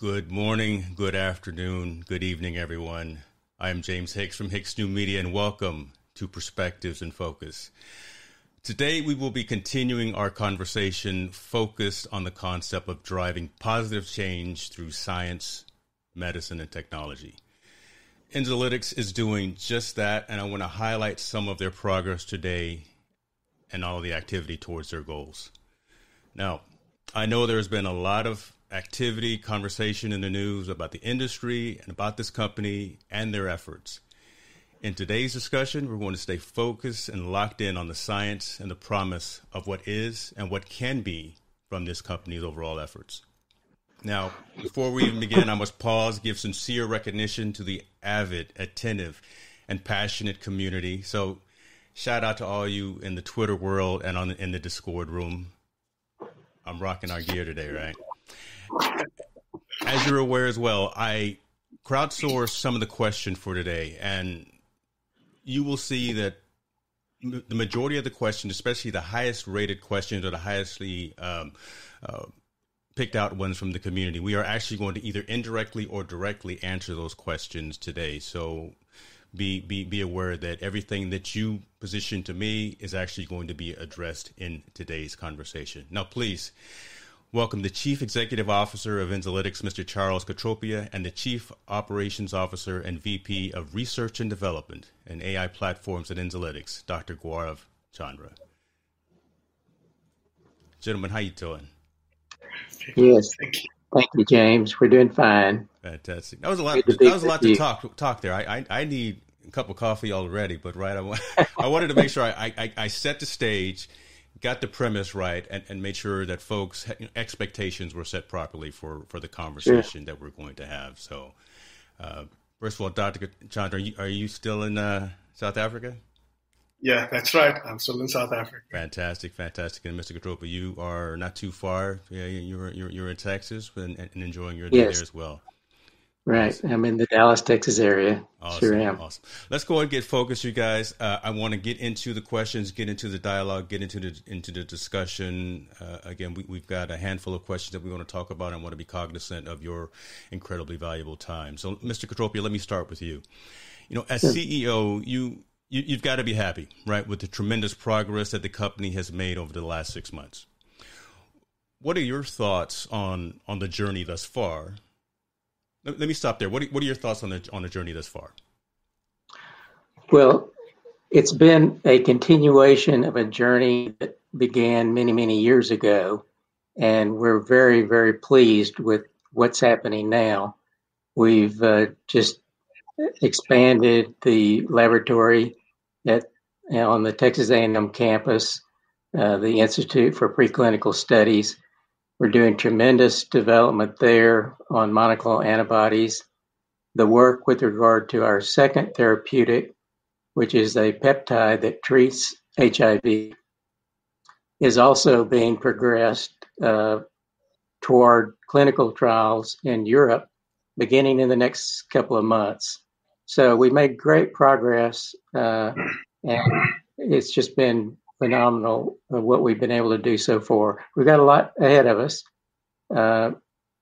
Good morning, good afternoon, good evening, everyone. I'm James Hicks from Hicks New Media, and welcome to Perspectives in Focus. Today, we will be continuing our conversation focused on the concept of driving positive change through science, medicine, and technology. Enzolytics is doing just that, and I want to highlight some of their progress today and all the activity towards their goals. Now, I know there's been a lot of activity, conversation in the news about the industry and about this company and their efforts. In today's discussion, we're going to stay focused and locked in on the science and the promise of what is and what can be from this company's overall efforts. Now, before we even begin, I must pause, give sincere recognition to the avid, attentive, and passionate community. So, shout out to all you in the Twitter world and on in the Discord room. I'm rocking our gear today, right? As you're aware as well, I crowdsourced some of the questions for today, and you will see that the majority of the questions, especially the highest rated questions or the highestly um, uh, picked out ones from the community, we are actually going to either indirectly or directly answer those questions today. So be be be aware that everything that you position to me is actually going to be addressed in today's conversation. Now, please welcome the Chief Executive Officer of Enzolytics, Mr. Charles Cotropia, and the Chief Operations Officer and VP of Research and Development and AI Platforms at Enzolytics, Dr. Gaurav Chandra. Gentlemen, how you doing? Yes, thank you. Thank you, James. We're doing fine. Fantastic. That was a lot. That was a lot to talk talk there. I, I, I need a cup of coffee already, but right, I, I wanted to make sure I, I, I set the stage got the premise right and, and made sure that folks you know, expectations were set properly for, for the conversation that we're going to have. So, uh, first of all, Dr. Chandra, are you, are you still in uh, South Africa? Yeah, that's right. I'm still in South Africa. Fantastic, fantastic. And Mr. Cotropia, you are not too far. Yeah, you're you're, you're in Texas and, and enjoying your day yes. there as well. Right. I'm in the Dallas, Texas area. Awesome. Sure am. Awesome. Let's go and get focused, you guys. Uh, I want to get into the questions, get into the dialogue, get into the into the discussion. Uh, again, we, have got a handful of questions that we want to talk about. I want to be cognizant of your incredibly valuable time. So, Mr. Cotropia, let me start with you. You know, as CEO, you, you you've got to be happy, right, with the tremendous progress that the company has made over the last six months. What are your thoughts on on the journey thus far? Let, me stop there. What are, what are your thoughts on the on the journey thus far? Well, it's been a continuation of a journey that began many many years ago, and we're very very pleased with what's happening now. We've uh, just expanded the laboratory at on the Texas A&M campus, uh, the Institute for Preclinical Studies we're doing tremendous development there on monoclonal antibodies. The work with regard to our second therapeutic, which is a peptide that treats HIV, is also being progressed uh, toward clinical trials in Europe beginning in the next couple of months. So we made great progress, uh, and it's just been phenomenal of what we've been able to do so far. We've got a lot ahead of us. Uh,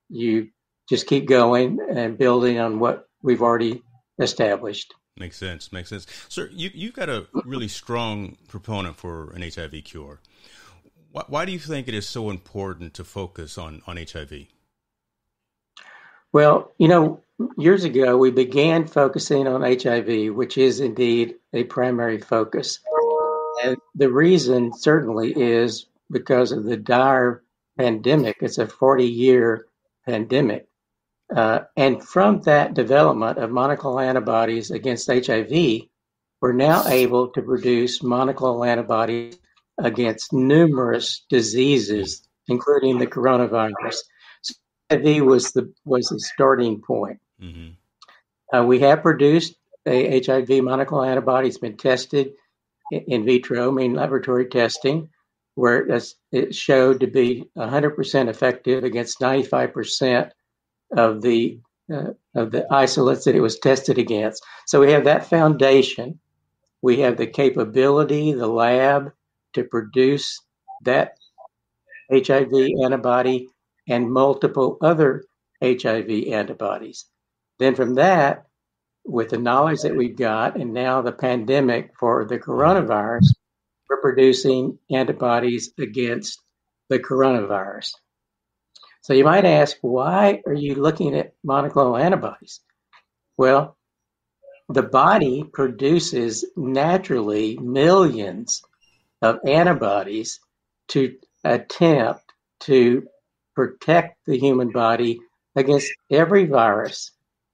you just keep going and building on what we've already established. Makes sense. Makes sense. Sir, you, you've got a really strong proponent for an HIV cure. Why, why do you think it is so important to focus on, on HIV? Well, you know, years ago we began focusing on HIV, which is indeed a primary focus. And the reason certainly is because of the dire pandemic. It's a 40 year pandemic. Uh, and from that development of monoclonal antibodies against HIV, we're now able to produce monoclonal antibodies against numerous diseases, including the coronavirus. So HIV was the was the starting point. Mm-hmm. Uh, we have produced a HIV monoclonal antibody. It's been tested in vitro, I mean laboratory testing, where it showed to be 100% effective against 95% of the uh, of the isolates that it was tested against. So we have that foundation. We have the capability, the lab, to produce that HIV antibody and multiple other HIV antibodies. Then from that, with the knowledge that we've got and now the pandemic for the coronavirus, we're producing antibodies against the coronavirus. So you might ask, why are you looking at monoclonal antibodies? Well, the body produces naturally millions of antibodies to attempt to protect the human body against every virus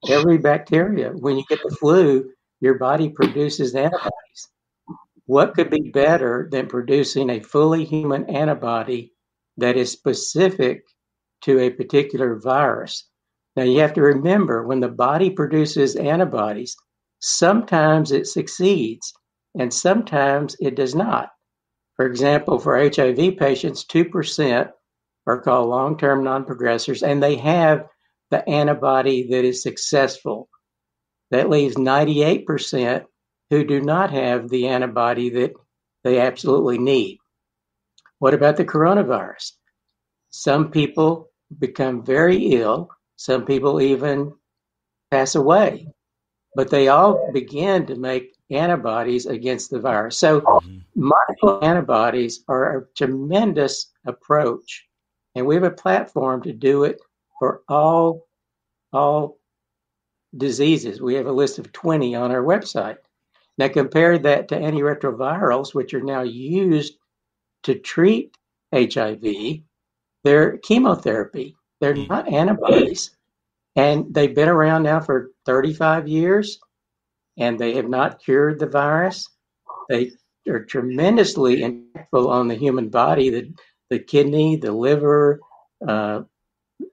every bacteria. When you get the flu, your body produces antibodies. What could be better than producing a fully human antibody that is specific to a particular virus? Now, you have to remember when the body produces antibodies, sometimes it succeeds and sometimes it does not. For example, for HIV patients, 2% are called long term non progressors, and they have the antibody that is successful. That leaves 98% who do not have the antibody that they absolutely need. What about the coronavirus? Some people become very ill, some people even pass away, but they all begin to make antibodies against the virus. So, mm-hmm. monoclonal antibodies are a tremendous approach, and we have a platform to do it for all all diseases. We have a list of 20 on our website. Now compare that to antiretrovirals, which are now used to treat HIV. They're chemotherapy. They're mm. not antibodies. And they've been around now for 35 years and they have not cured the virus. They are tremendously impactful on the human body, the, the kidney, the liver, uh,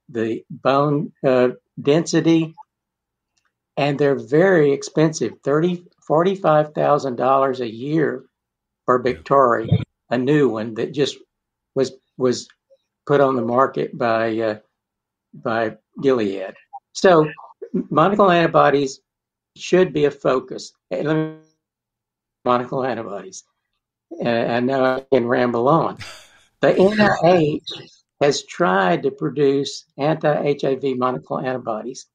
the bone uh, density, and they're very expensive thirty forty five thousand dollars a year for Biktarvy, a new one that just was was put on the market by uh, by Gilead. So monoclonal antibodies should be a focus. Monoclonal antibodies. Uh, I know I can ramble on. The NIH has tried to produce anti-HIV monoclonal antibodies,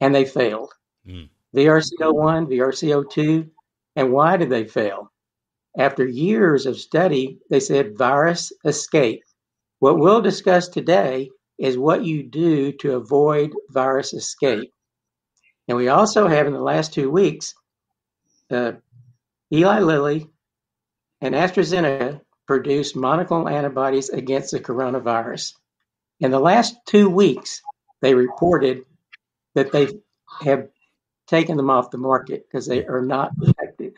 and they failed. Mm. VRC01, VRC02, and why did they fail? After years of study, they said virus escape. What we'll discuss today is what you do to avoid virus escape. And we also have in the last two weeks, uh, Eli Lilly and AstraZeneca produced monoclonal antibodies against the coronavirus. In the last two weeks, they reported that they have taken them off the market because they are not effective.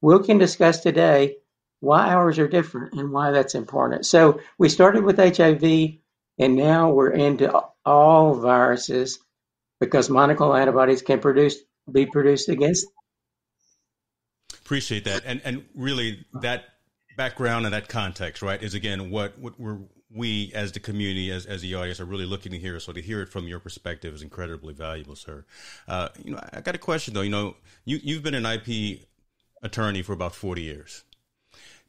We can discuss today why ours are different and why that's important. So we started with HIV and now we're into all viruses because monoclonal antibodies can produce be produced against. Appreciate that, and and really that background and that context, right, is again what what we're we as the community, as, as the audience, are really looking to hear. So to hear it from your perspective is incredibly valuable, sir. Uh, you know, I got a question though. You know, you you've been an IP attorney for about forty years.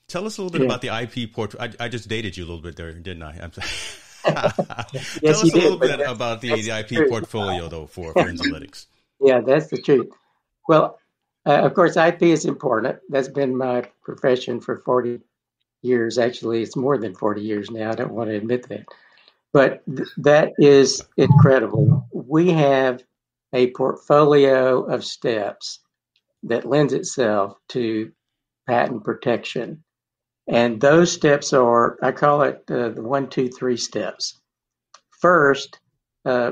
Tell us a little bit yeah. about the IP port. I, I, just dated you a little bit there, didn't I? I'm sorry. yes, Tell us a little did, bit about the, the IP true. portfolio, though, for, for Enzolytics. Yeah, that's the truth. Well, uh, of course, IP is important. That's been my profession for 40 years. Actually, it's more than 40 years now. I don't want to admit that. But th- that is incredible. We have a portfolio of steps that lends itself to patent protection. And those steps are, I call it uh, the one, two, three steps. First, uh,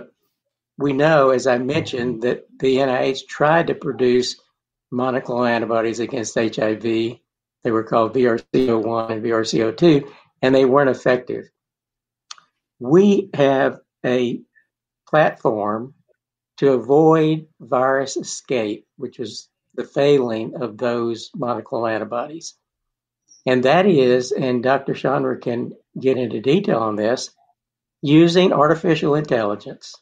we know, as I mentioned, that the NIH tried to produce monoclonal antibodies against HIV. They were called VRC01 and VRC02, and they weren't effective. We have a platform to avoid virus escape, which is the failing of those monoclonal antibodies. And that is, and Dr. Chandra can get into detail on this, using artificial intelligence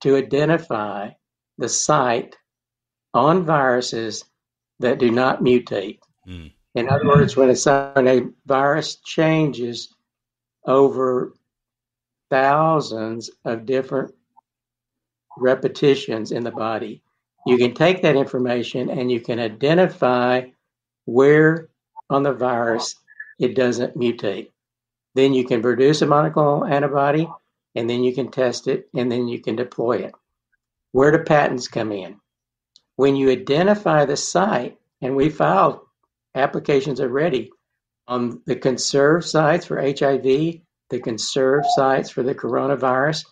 to identify the site on viruses that do not mutate. Mm. In other words, when a, when a virus changes over thousands of different repetitions in the body, you can take that information and you can identify where on the virus, it doesn't mutate. Then you can produce a monoclonal antibody, and then you can test it, and then you can deploy it. Where do patents come in? When you identify the site, and we filed applications already on the conserved sites for HIV, the conserved sites for the coronavirus.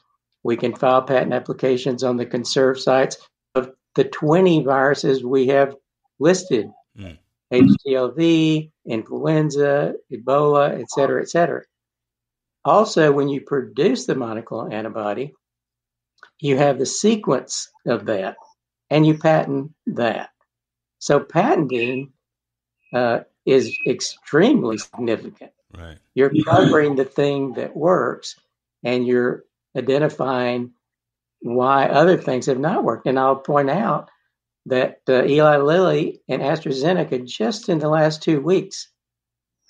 We can file patent applications on the conserved sites of the 20 viruses we have listed. Mm. HTLV, influenza, Ebola, et cetera, et cetera. Also, when you produce the monoclonal antibody, you have the sequence of that and you patent that. So, patenting uh, is extremely significant. Right. You're covering the thing that works and you're identifying why other things have not worked. And I'll point out that uh, Eli Lilly and AstraZeneca just in the last two weeks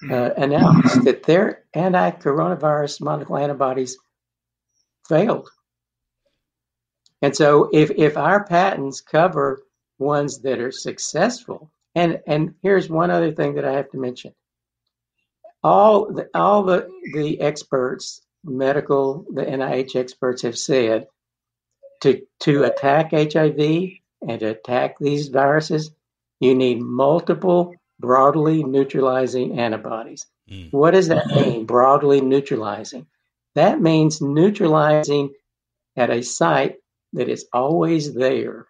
hmm. uh, announced that their anti-coronavirus monoclonal antibodies failed. And so, if if our patents cover ones that are successful, and and here's one other thing that I have to mention: all the all the the experts, medical, the NIH experts have said to to attack HIV and to attack these viruses, you need multiple broadly neutralizing antibodies. Mm. What does that mean, broadly neutralizing? That means neutralizing at a site that is always there.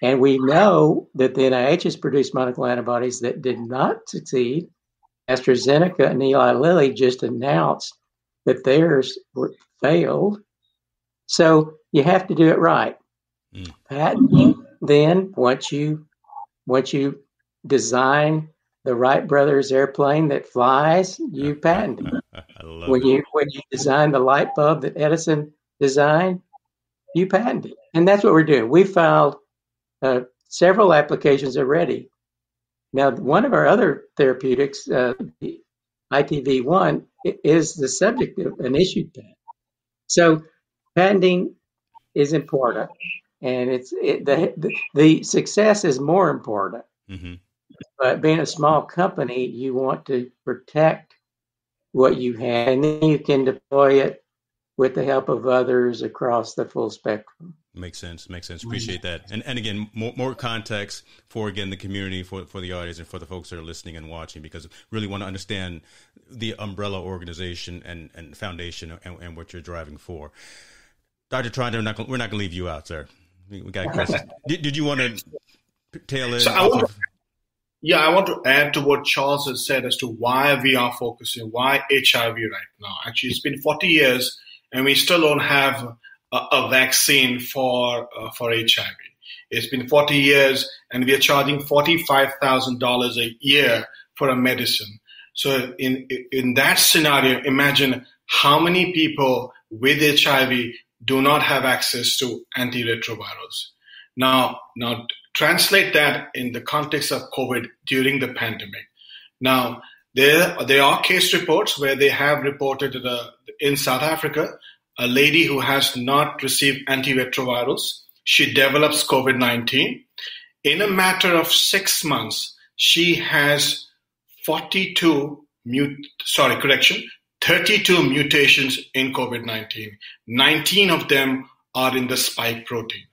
And we know that the NIH has produced monoclonal antibodies that did not succeed. AstraZeneca and Eli Lilly just announced that theirs were, failed. So you have to do it right. Mm. Patenting, then once you once you design the Wright brothers airplane that flies, you patent it. when you when you design the light bulb that Edison designed, you patent it. And that's what we're doing. We filed uh, several applications already. Now, one of our other therapeutics, uh, ITV1, is the subject of an issued patent. So patenting is important, and it's it, the, the, success is more important. Mm-hmm. But being a small company, you want to protect what you have, and then you can deploy it with the help of others across the full spectrum. Makes sense. Makes sense. Mm-hmm. Appreciate that. And and again, more, more context for again the community, for for the audience, and for the folks that are listening and watching, because really want to understand the umbrella organization and and foundation and, and what you're driving for. Dr. Tron, we're not we're not going to leave you out, sir. We, we got questions. did, did you want to tail in? So I want to, yeah, I want to add to what Charles has said as to why we are focusing, why HIV right now. Actually, it's been 40 years, and we still don't have a, a vaccine for uh, for HIV. It's been 40 years, and we are charging $45,000 a year for a medicine. So in in that scenario, imagine how many people with HIV do not have access to antiretrovirals. Now, now translate that in the context of COVID during the pandemic. Now, there there are case reports where they have reported uh, in South Africa a lady who has not received antiretrovirals. She develops COVID 19. In a matter of six months, she has 42 mut- sorry, correction, 32 mutations in COVID 19. 19 of them are in the spike protein.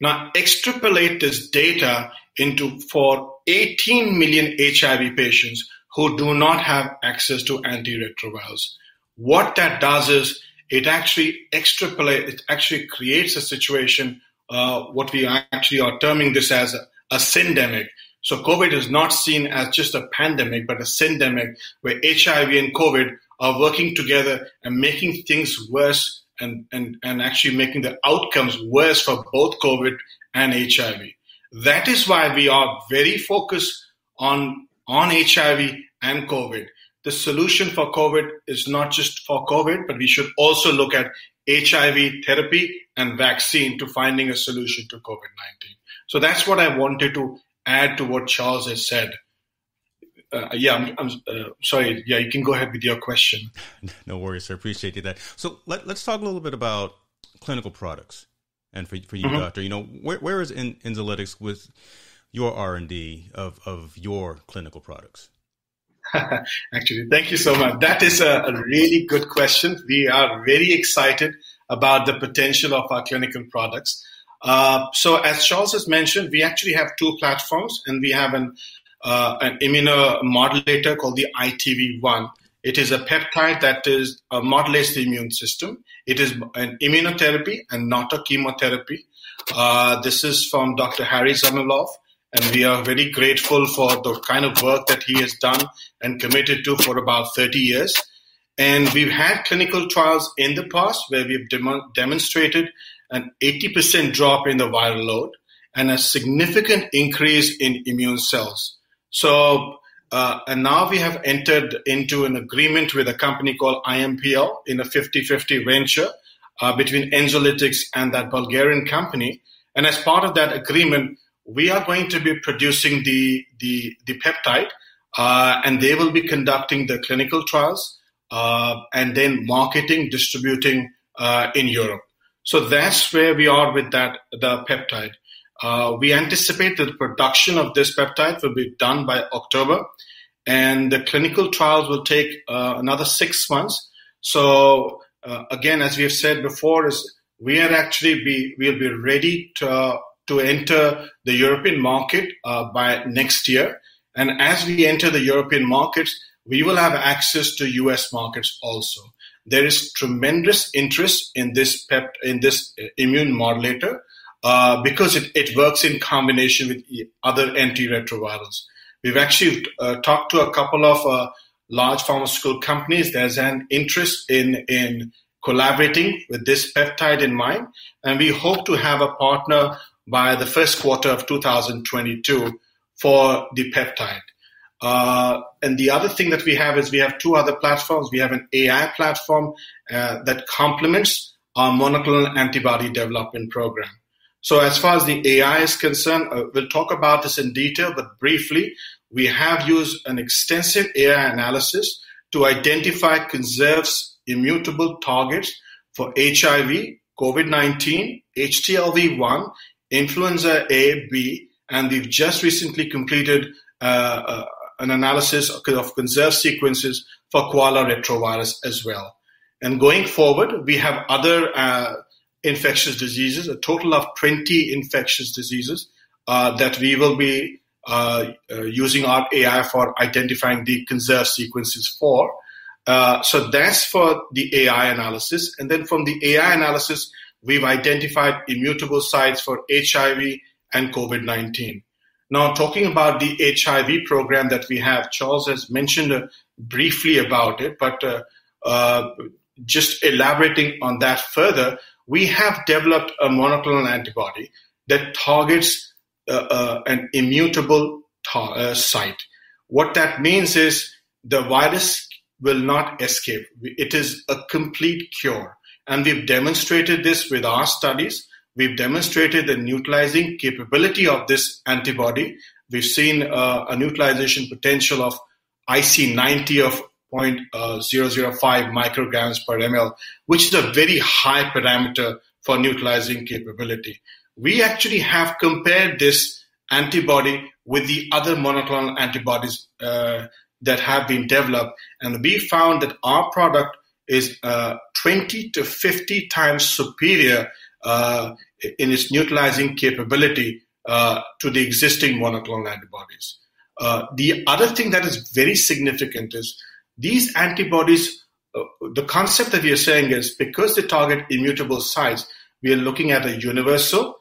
Now, extrapolate this data into for 18 million HIV patients who do not have access to antiretrovirals. What that does is it actually extrapolate, it actually creates a situation, uh, what we actually are terming this as a, a syndemic. So COVID is not seen as just a pandemic, but a syndemic where HIV and COVID are working together and making things worse and, and, and actually making the outcomes worse for both COVID and HIV. That is why we are very focused on, on HIV and COVID the solution for COVID is not just for COVID, but we should also look at HIV therapy and vaccine to finding a solution to COVID 19. So that's what I wanted to add to what Charles has said. Uh, yeah, I'm, I'm uh, sorry. Yeah, you can go ahead with your question. No worries, sir. Appreciate that. So let, us talk a little bit about clinical products, and for for you, mm-hmm. doctor. You know, where where is in, with your R and D of of your clinical products? Actually, thank you so much. That is a, a, really good question. We are very excited about the potential of our clinical products. Uh, so, as Charles has mentioned, we actually have two platforms, and we have an uh, an immunomodulator called the ITV1. It is a peptide that is uh, modulates the immune system. It is an immunotherapy and not a chemotherapy. Uh, this is from Dr. Harry Zhabilov and we are very grateful for the kind of work that he has done and committed to for about 30 years. And we've had clinical trials in the past where we've dem- demonstrated an 80% drop in the viral load and a significant increase in immune cells. So, uh, and now we have entered into an agreement with a company called IMPL in a 50-50 venture uh, between Enzolytics and that Bulgarian company. And as part of that agreement, we are going to be producing the the, the peptide, uh, and they will be conducting the clinical trials uh, and then marketing, distributing uh, in Europe. So that's where we are with that the peptide. Uh, we anticipate that the production of this peptide will be done by October, and the clinical trials will take uh, another six months. So uh, again, as we have said before, is we are actually be we'll be ready to to enter the European market uh, by next year. And as we enter the European markets, we will have access to US markets also. There is tremendous interest in this pep, in this immune modulator uh, because it, it works in combination with other antiretrovirals. We've actually uh, talked to a couple of uh, large pharmaceutical companies. There's an interest in in collaborating with this peptide in mind, and we hope to have a partner by the first quarter of 2022 for the peptide. Uh, and the other thing that we have is we have two other platforms. We have an AI platform uh, that complements our monoclonal antibody development program. So as far as the AI is concerned, uh, we'll talk about this in detail, but briefly, we have used an extensive AI analysis to identify conserves immutable targets for HIV, COVID-19, HTLV1, influenza A, B, and we've just recently completed uh, uh, an analysis of conserved sequences for koala retrovirus as well. And going forward, we have other uh, infectious diseases, a total of 20 infectious diseases uh, that we will be uh, uh, using our AI for identifying the conserved sequences for. Uh, so that's for the AI analysis. And then from the AI analysis, we've identified immutable sites for HIV and COVID-19. Now, talking about the HIV program that we have, Charles has mentioned uh, briefly about it, but uh, uh, just elaborating on that further, we have developed a monoclonal antibody that targets uh, uh, an immutable tar- uh, site. What that means is the virus will not escape. It is a complete cure. And we've demonstrated this with our studies. We've demonstrated the neutralizing capability of this antibody. We've seen uh, a neutralization potential of IC90 of 0.005 micrograms per ml, which is a very high parameter for neutralizing capability. We actually have compared this antibody with the other monoclonal antibodies uh, that have been developed, and we found that our product is uh, 20 to 50 times superior uh, in its neutralizing capability uh, to the existing monoclonal antibodies. The other thing that is very significant is these antibodies, the concept that we are saying is because they target immutable sites, we are looking at a universal,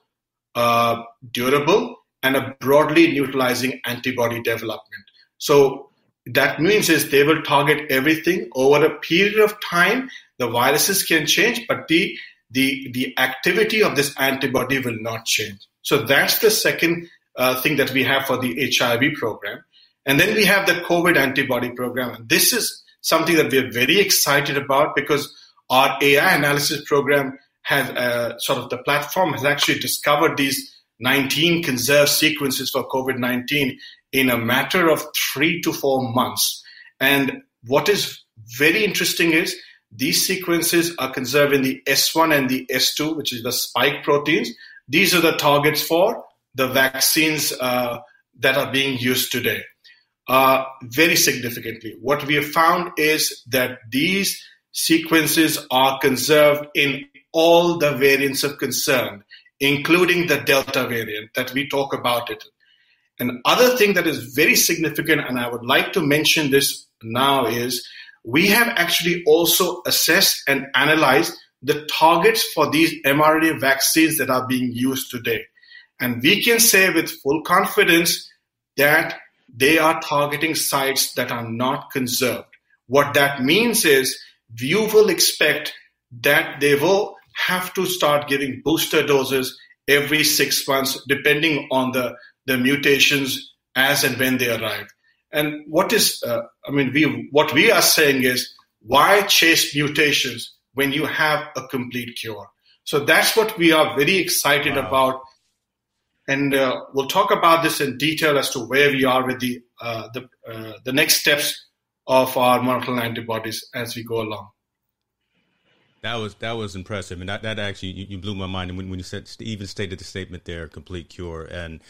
uh, durable, and a broadly neutralizing antibody development. So that means is they will target everything over a period of time. The viruses can change, but the the the activity of this antibody will not change. So that's the second uh, thing that we have for the HIV program. And then we have the COVID antibody program. And this is something that we're very excited about because our AI analysis program has uh, sort of the platform has actually discovered these 19 conserved sequences for COVID 19 in a matter of three to four months. And what is very interesting is these sequences are conserved in the S1 and the S2, which is the spike proteins. These are the targets for the vaccines uh, that are being used today uh, very significantly. What we have found is that these sequences are conserved in all the variants of concern, including the Delta variant that we talk about it. Another thing that is very significant, and I would like to mention this now, is we have actually also assessed and analyzed the targets for these mRNA vaccines that are being used today. And we can say with full confidence that they are targeting sites that are not conserved. What that means is you will expect that they will have to start giving booster doses every six months, depending on the, the mutations as and when they arrive. And what is, uh, I mean, we, what we are saying is why chase mutations when you have a complete cure? So that's what we are very excited wow. about and uh, we'll talk about this in detail as to where we are with the uh, the, uh, the next steps of our monoclonal antibodies as we go along. That was that was impressive, and that, that actually you, you blew my mind. And when, when you said even stated the statement there, complete cure, and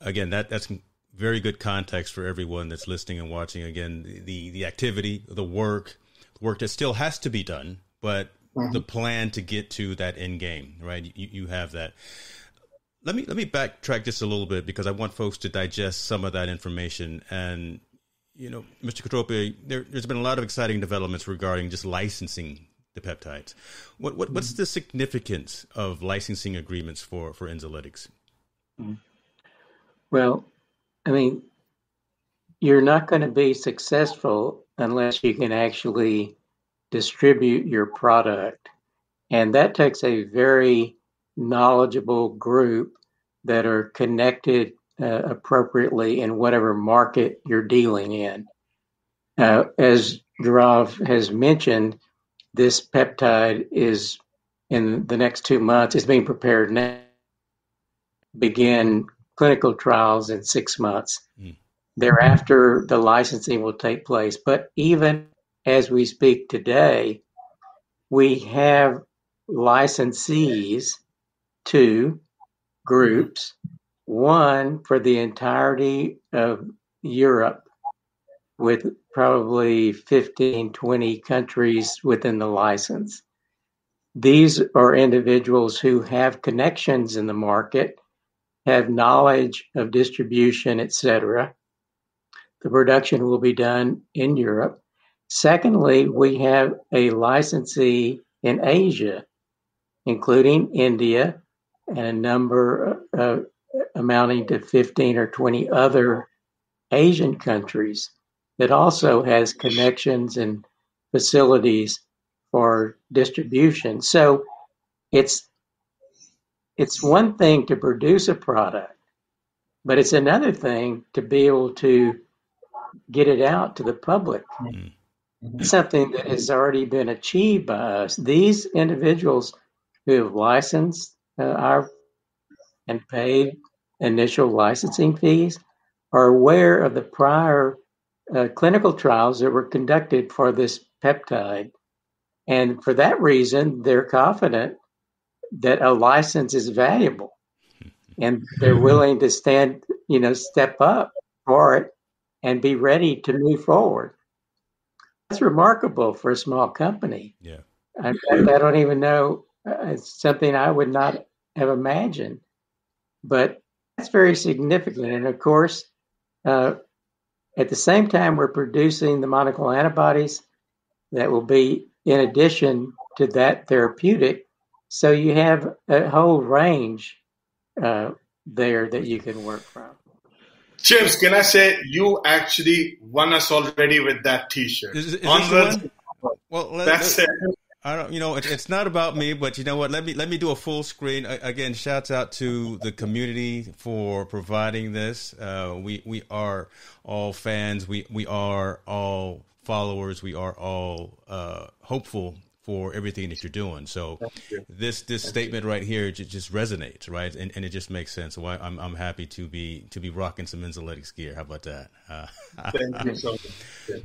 again that that's very good context for everyone that's listening and watching. Again, the the activity, the work, work that still has to be done, but mm-hmm. the plan to get to that end game, right? You, you have that let me let me backtrack just a little bit because I want folks to digest some of that information. And you know, Mr. Cotropia, there, has been a lot of exciting developments regarding just licensing the peptides. What, what what's the significance of licensing agreements for for Enzolytics? Well, I mean, you're not going to be successful unless you can actually distribute your product, and that takes a very knowledgeable group that are connected uh, appropriately in whatever market you're dealing in. Uh, as Dhruv has mentioned, this peptide is in the next two months. It's being prepared now. Begin clinical trials in six months. Mm. Thereafter, the licensing will take place. But even as we speak today, we have licensees, to groups, one for the entirety of Europe with probably 15, 20 countries within the license. These are individuals who have connections in the market, have knowledge of distribution, etc. The production will be done in Europe. Secondly, we have a licensee in Asia, including India and a number uh, amounting to 15 or 20 other Asian countries that also has connections and facilities for distribution. So it's it's one thing to produce a product, but it's another thing to be able to get it out to the public. Mm-hmm. Something that has already been achieved by us. These individuals who have licensed uh, our and paid initial licensing fees are aware of the prior uh, clinical trials that were conducted for this peptide. And for that reason, they're confident that a license is valuable and they're willing to stand, you know, step up for it and be ready to move forward. That's remarkable for a small company. Yeah. I, I don't even know. Uh, it's something I would not have imagined. But that's very significant. And of course, uh, at the same time, we're producing the monoclonal antibodies that will be in addition to that therapeutic. So you have a whole range uh, there that you can work from. James, can I say you actually won us already with that T-shirt? Is, is well, let, that's let, it. I don't, you know, it, it's not about me, but you know what? Let me let me do a full screen again. Shouts out to the community for providing this. Uh, we we are all fans. We we are all followers. We are all uh, hopeful for everything that you're doing. So this this statement right here just, just resonates, right? And, and it just makes sense. So I, am I'm, I'm happy to be to be rocking some Enzolytics gear. How about that? Uh, Thank you so much.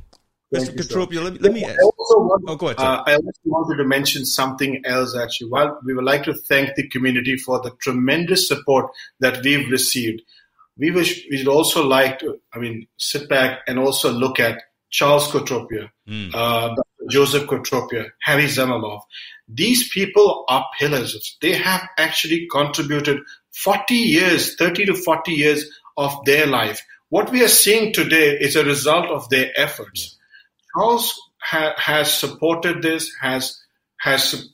Mr. Cotropia, let me, let me ask. Want, oh, go ahead. Uh, I also wanted to mention something else, actually. While we would like to thank the community for the tremendous support that we've received, we wish, we'd also like to, I mean, sit back and also look at Charles Cotropia, mm. uh, Joseph Cotropia, Harry Zemaroff. These people are pillars. They have actually contributed 40 years, 30 to 40 years of their life. What we are seeing today is a result of their efforts. Charles ha- has supported this, has has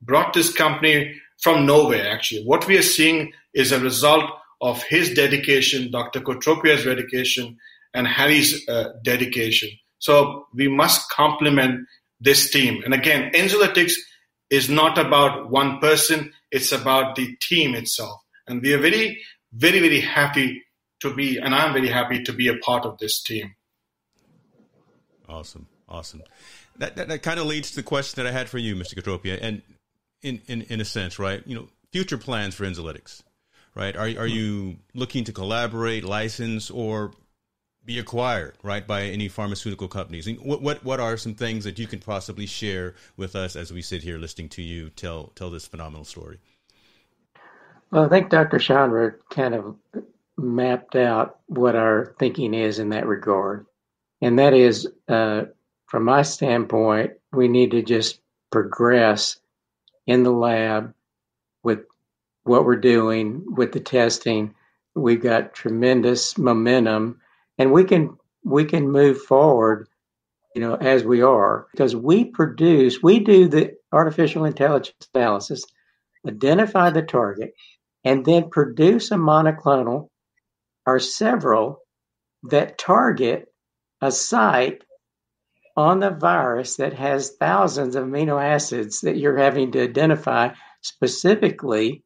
brought this company from nowhere. Actually, what we are seeing is a result of his dedication, Dr. Cotropia's dedication, and Harry's uh, dedication. So we must complement this team. And again, Enzolytics is not about one person; it's about the team itself. And we are very, very, very happy to be, and I'm very happy to be a part of this team. Awesome, awesome. That that, that kind of leads to the question that I had for you, Mr. Cotropia, and in, in in a sense, right? You know, future plans for Enzolytics, right? Are are you looking to collaborate, license, or be acquired, right, by any pharmaceutical companies? And what what what are some things that you can possibly share with us as we sit here listening to you tell tell this phenomenal story? Well, I think Dr. Chandra kind of mapped out what our thinking is in that regard and that is, uh, from my standpoint, we need to just progress in the lab with what we're doing with the testing. We've got tremendous momentum, and we can we can move forward, you know, as we are because we produce, we do the artificial intelligence analysis, identify the target, and then produce a monoclonal or several that target a site on the virus that has thousands of amino acids that you're having to identify specifically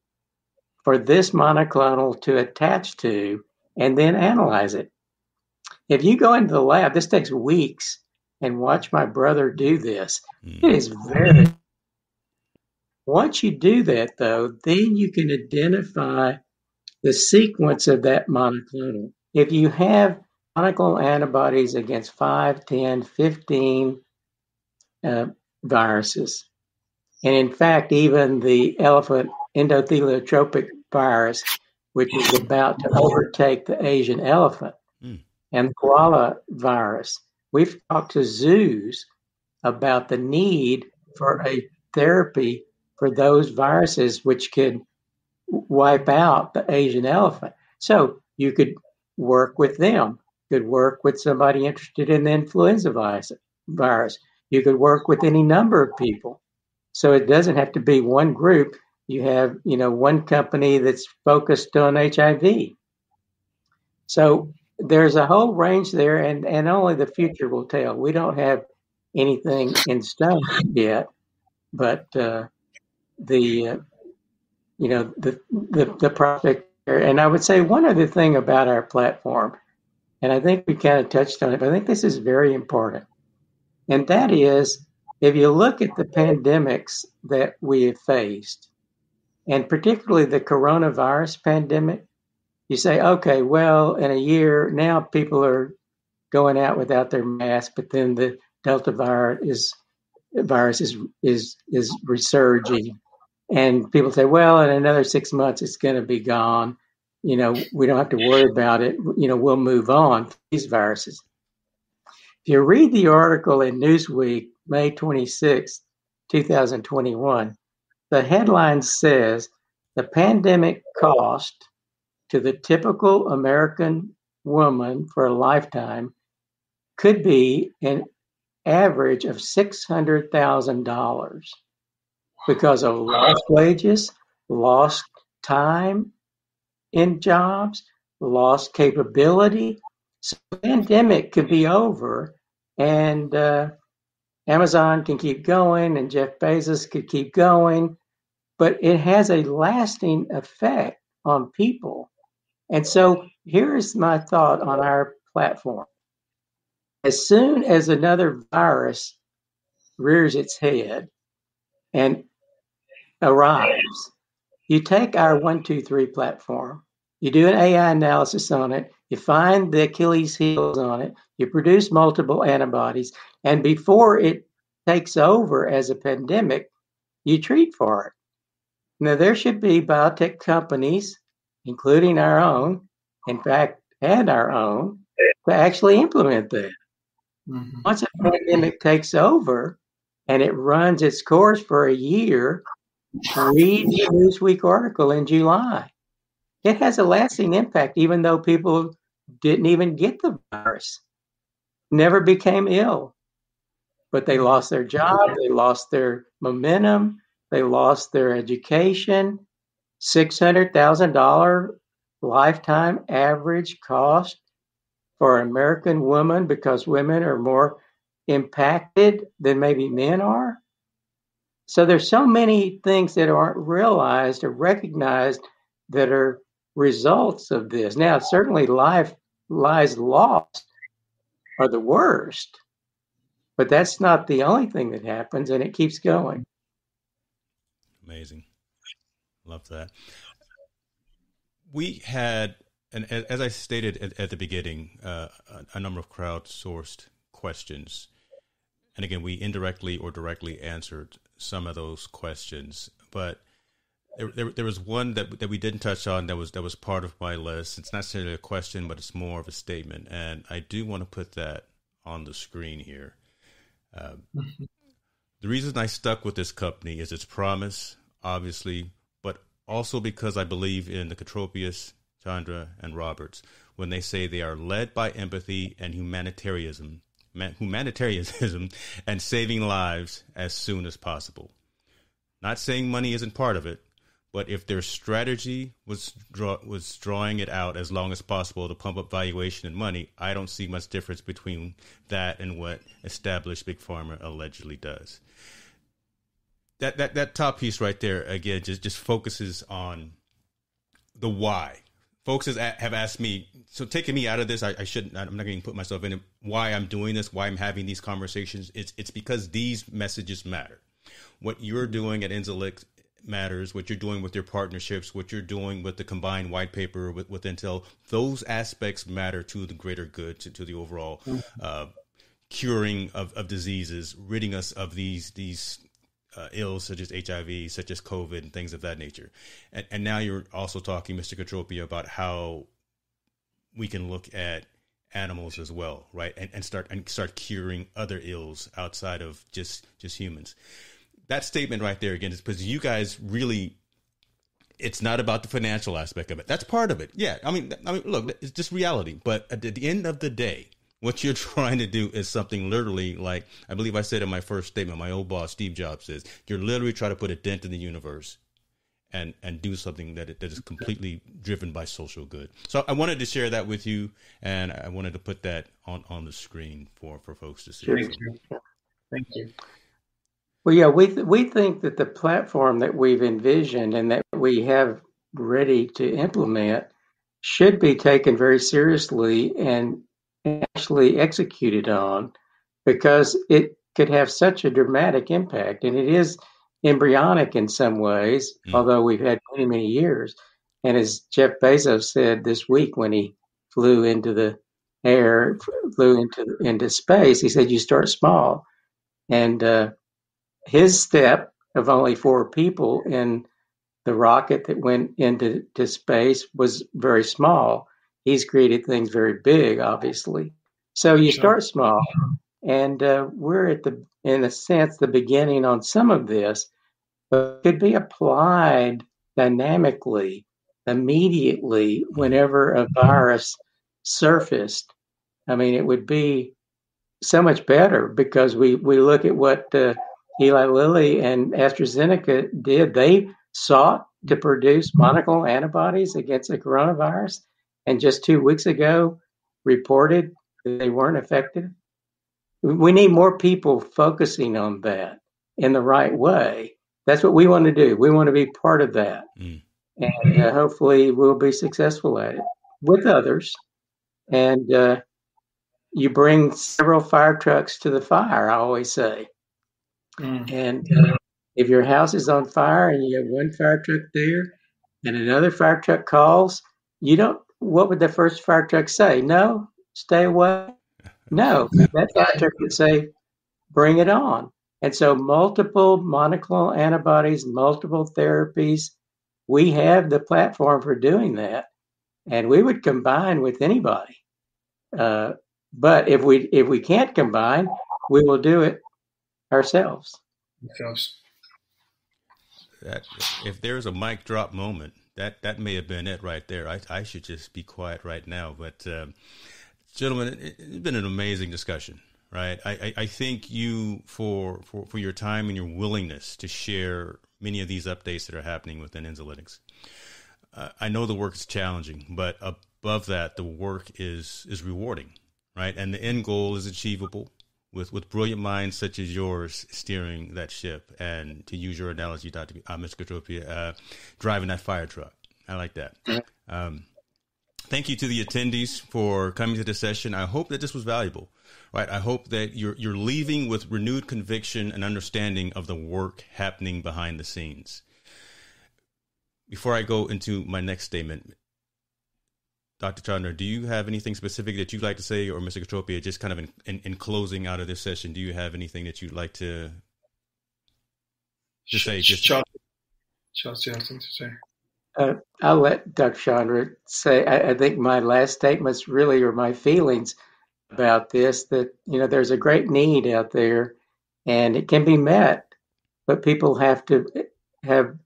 for this monoclonal to attach to and then analyze it. If you go into the lab, this takes weeks and watch my brother do this. Mm. It is very Once you do that, though, then you can identify the sequence of that monoclonal. If you have monoclonal antibodies against 5, 10, 15 uh, viruses, and in fact, even the elephant endotheliotropic virus, which is about to overtake the Asian elephant. And the koala virus, we've talked to zoos about the need for a therapy for those viruses which could wipe out the Asian elephant. So you could work with them, could work with somebody interested in the influenza virus. You could work with any number of people. So it doesn't have to be one group. You have, you know, one company that's focused on HIV. So there's a whole range there, and, and only the future will tell. We don't have anything in stone yet, but uh, the uh, you know the, the the prospect and I would say one other thing about our platform, and I think we kind of touched on it, but I think this is very important, and that is if you look at the pandemics that we have faced, and particularly the coronavirus pandemic, you say, okay, well, in a year now people are going out without their mask, but then the Delta virus is virus is is is resurging and people say, well, in another six months, it's going to be gone. You know, we don't have to worry about it. You know, we'll move on these viruses. If you read the article in Newsweek, May 26, 2021, the headline says the pandemic cost to the typical American woman for a lifetime could be an average of $600,000 because of lost wages, lost time in jobs, lost capability. So the pandemic could be over and uh, Amazon can keep going and Jeff Bezos could keep going, but it has a lasting effect on people. And so here's my thought on our platform. As soon as another virus rears its head, and arrives, you take our one, two, three platform, you do an AI analysis on it, you find the Achilles heels on it, you produce multiple antibodies, and before it takes over as a pandemic, you treat for it. Now, there should be biotech companies, including our own, in fact, and our own, to actually implement that. Mm-hmm. Once a pandemic takes over and it runs its course for a year, Read the Newsweek article in July. It has a lasting impact, even though people didn't even get the virus, never became ill, but they lost their job, they lost their momentum, they lost their education. $600,000 lifetime average cost for an American woman because women are more impacted than maybe men are. So there's so many things that aren't realized or recognized that are results of this. Now, certainly life lies lost are the worst, but that's not the only thing that happens, and it keeps going. Amazing. Love that. We had, and as I stated at, at the beginning, uh, a, a number of crowdsourced questions. And again, we indirectly or directly answered some of those questions, but there, there, there, was one that that we didn't touch on that was that was part of my list. It's not necessarily a question, but it's more of a statement, and I do want to put that on the screen here. Uh, the reason I stuck with this company is its promise, obviously, also because I believe in the Cotropias, Chandra, and Roberts when they say they are led by empathy and humanitarianism humanitarianism and saving lives as soon as possible. Not saying money isn't part of it, but if their strategy was draw, was drawing it out as long as possible to pump up valuation and money, I don't see much difference between that and what established big pharma allegedly does. That that that top piece right there again just just focuses on the why folks has, have asked me, so taking me out of this, I, I shouldn't, I'm not going to put myself in it. Why I'm doing this, why I'm having these conversations, it's, it's because these messages matter. What you're doing at Enzolytics matters, what you're doing with your partnerships, what you're doing with the combined white paper with, with Intel, those aspects matter to the greater good, to, to the overall uh, curing of, of diseases, ridding us of these these uh, ills such as HIV, such as COVID, and things of that nature. And, and now you're also talking, Mr. Cotropia, about how we can look at animals as well, right? And, and start and start curing other ills outside of just just humans. That statement right there again is because you guys really it's not about the financial aspect of it. That's part of it. Yeah. I mean I mean look, it's just reality. But at the end of the day, what you're trying to do is something literally like I believe I said in my first statement, my old boss Steve Jobs says, you're literally trying to put a dent in the universe and and do something that that is completely driven by social good. So I wanted to share that with you, and I wanted to put that on on the screen for for folks to see. Thank you. Thank you. Well, yeah, we th- we think that the platform that we've envisioned and that we have ready to implement should be taken very seriously and actually executed on, because it could have such a dramatic impact, and it is embryonic in some ways, mm. although we've had many, many years. And as Jeff Bezos said this week when he flew into the air, flew into into space, he said, "You start small." And uh, his step of only four people in the rocket that went into to space was very small. He's created things very big, obviously. So you start small, and uh, we're at the, in a sense, the beginning on some of this, but could be applied dynamically, immediately, whenever a virus surfaced. I mean, it would be so much better because we, we look at what uh, Eli Lilly and AstraZeneca did. They sought to produce monoclonal antibodies against the coronavirus, and just two weeks ago reported they weren't effective. We need more people focusing on that in the right way. That's what we want to do. We want to be part of that. Mm. And uh, hopefully we'll be successful at it with others. And uh, you bring several fire trucks to the fire, I always say. Mm. And uh, if your house is on fire and you have one fire truck there and another fire truck calls, you don't, what would the first fire truck say? No, stay away. No, that fire truck would say, bring it on. And so, multiple monoclonal antibodies, multiple therapies, we have the platform for doing that. And we would combine with anybody. Uh, but if we if we can't combine, we will do it ourselves. Ourselves. That if there's a mic drop moment, that that may have been it right there. I I should just be quiet right now. But um, gentlemen, it, it's been an amazing discussion right? I, I, think you for, for for your time and your willingness to share many of these updates that are happening within Enzolytics. Uh, I know the work is challenging, but above that, the work is is rewarding, right? And the end goal is achievable with with brilliant minds such as yours steering that ship. And to use your analogy, Dr. Uh, Mr. Cotropia, uh, driving that fire truck. I like that. Um, thank you to the attendees for coming to the session. I hope that this was valuable right? I hope that you're you're leaving with renewed conviction and understanding of the work happening behind the scenes. Before I go into my next statement, Dr. Chandra, do you have anything specific that you'd like to say, or Mr. Cotropia, just kind of in, in, in, closing out of this session, do you have anything that you'd like to to say? Just Charles, you have to say. Uh, I'll let Dr. Chandra say. I, I, think my last statements really are my feelings about this that you know there's a great need out there and it can be met but people have to have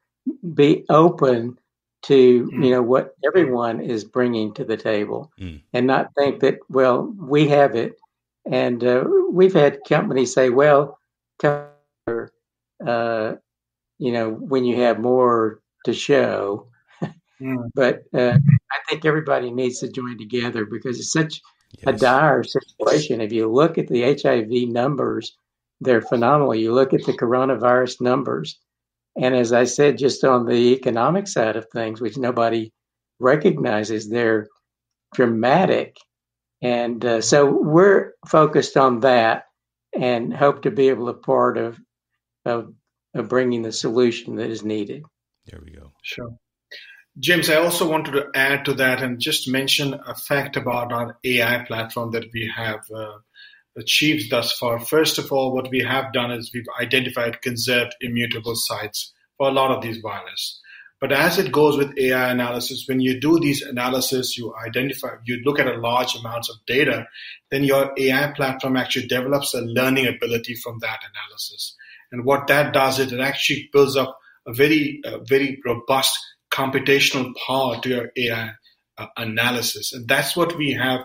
be open to mm. you know what everyone is bringing to the table mm. and not think that well we have it and uh, we've had companies say well uh, you know when you have more to show mm. but uh, i think everybody needs to join together because it's such yes. a dire situation. If you look at the HIV numbers, they're phenomenal. You look at the coronavirus numbers, and as I said, just on the economic side of things, which nobody recognizes, they're dramatic. And uh, so we're focused on that and hope to be able to part of, of of bringing the solution that is needed. There we go. Sure. James, I also wanted to add to that and just mention a fact about our AI platform that we have uh, achieved thus far. First of all, what we have done is we've identified conserved immutable sites for a lot of these viruses. But as it goes with AI analysis, when you do these analysis, you identify, you look at a large amounts of data, then your AI platform actually develops a learning ability from that analysis. And what that does is it actually builds up a very, uh, very robust computational power to your AI uh, analysis. And that's what we have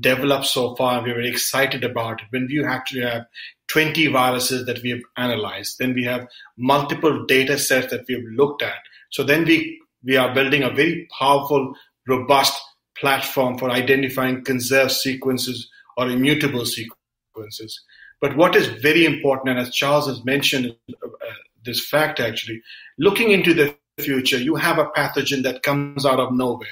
developed so far. We're very excited about it. When we actually have 20 viruses that we have analyzed, then we have multiple data sets that we have looked at. So then we, we are building a very powerful, robust platform for identifying conserved sequences or immutable sequences. But what is very important, and as Charles has mentioned uh, this fact actually, looking into the future, you have a pathogen that comes out of nowhere.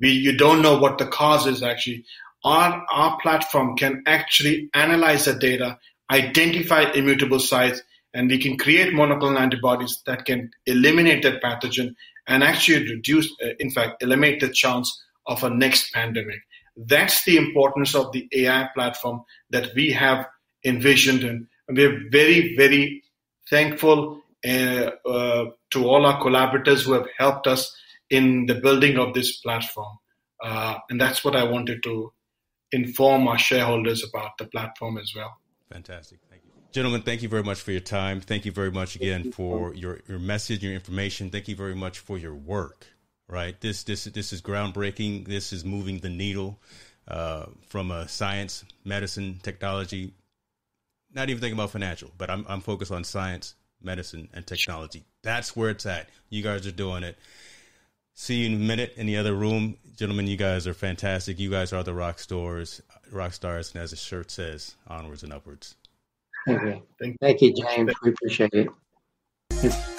We, you don't know what the cause is actually. Our, our platform can actually analyze the data, identify immutable sites, and we can create monoclonal antibodies that can eliminate that pathogen and actually reduce, uh, in fact, eliminate the chance of a next pandemic. That's the importance of the AI platform that we have envisioned, and we're very, very thankful uh, uh, to all our collaborators who have helped us in the building of this platform. Uh, and that's what I wanted to inform our shareholders about the platform as well. Fantastic. Thank you. Gentlemen, thank you very much for your time. Thank you very much again for your, your message, your information. Thank you very much for your work. Right. This this this is groundbreaking. This is moving the needle uh, from a science, medicine, technology. Not even thinking about financial, but I'm I'm focused on science, medicine, and technology. That's where it's at. You guys are doing it. See you in a minute in the other room. Gentlemen, you guys are fantastic. You guys are the rock stars, rock stars, and as the shirt says, onwards and upwards. Thank you, Thank you James. We appreciate it.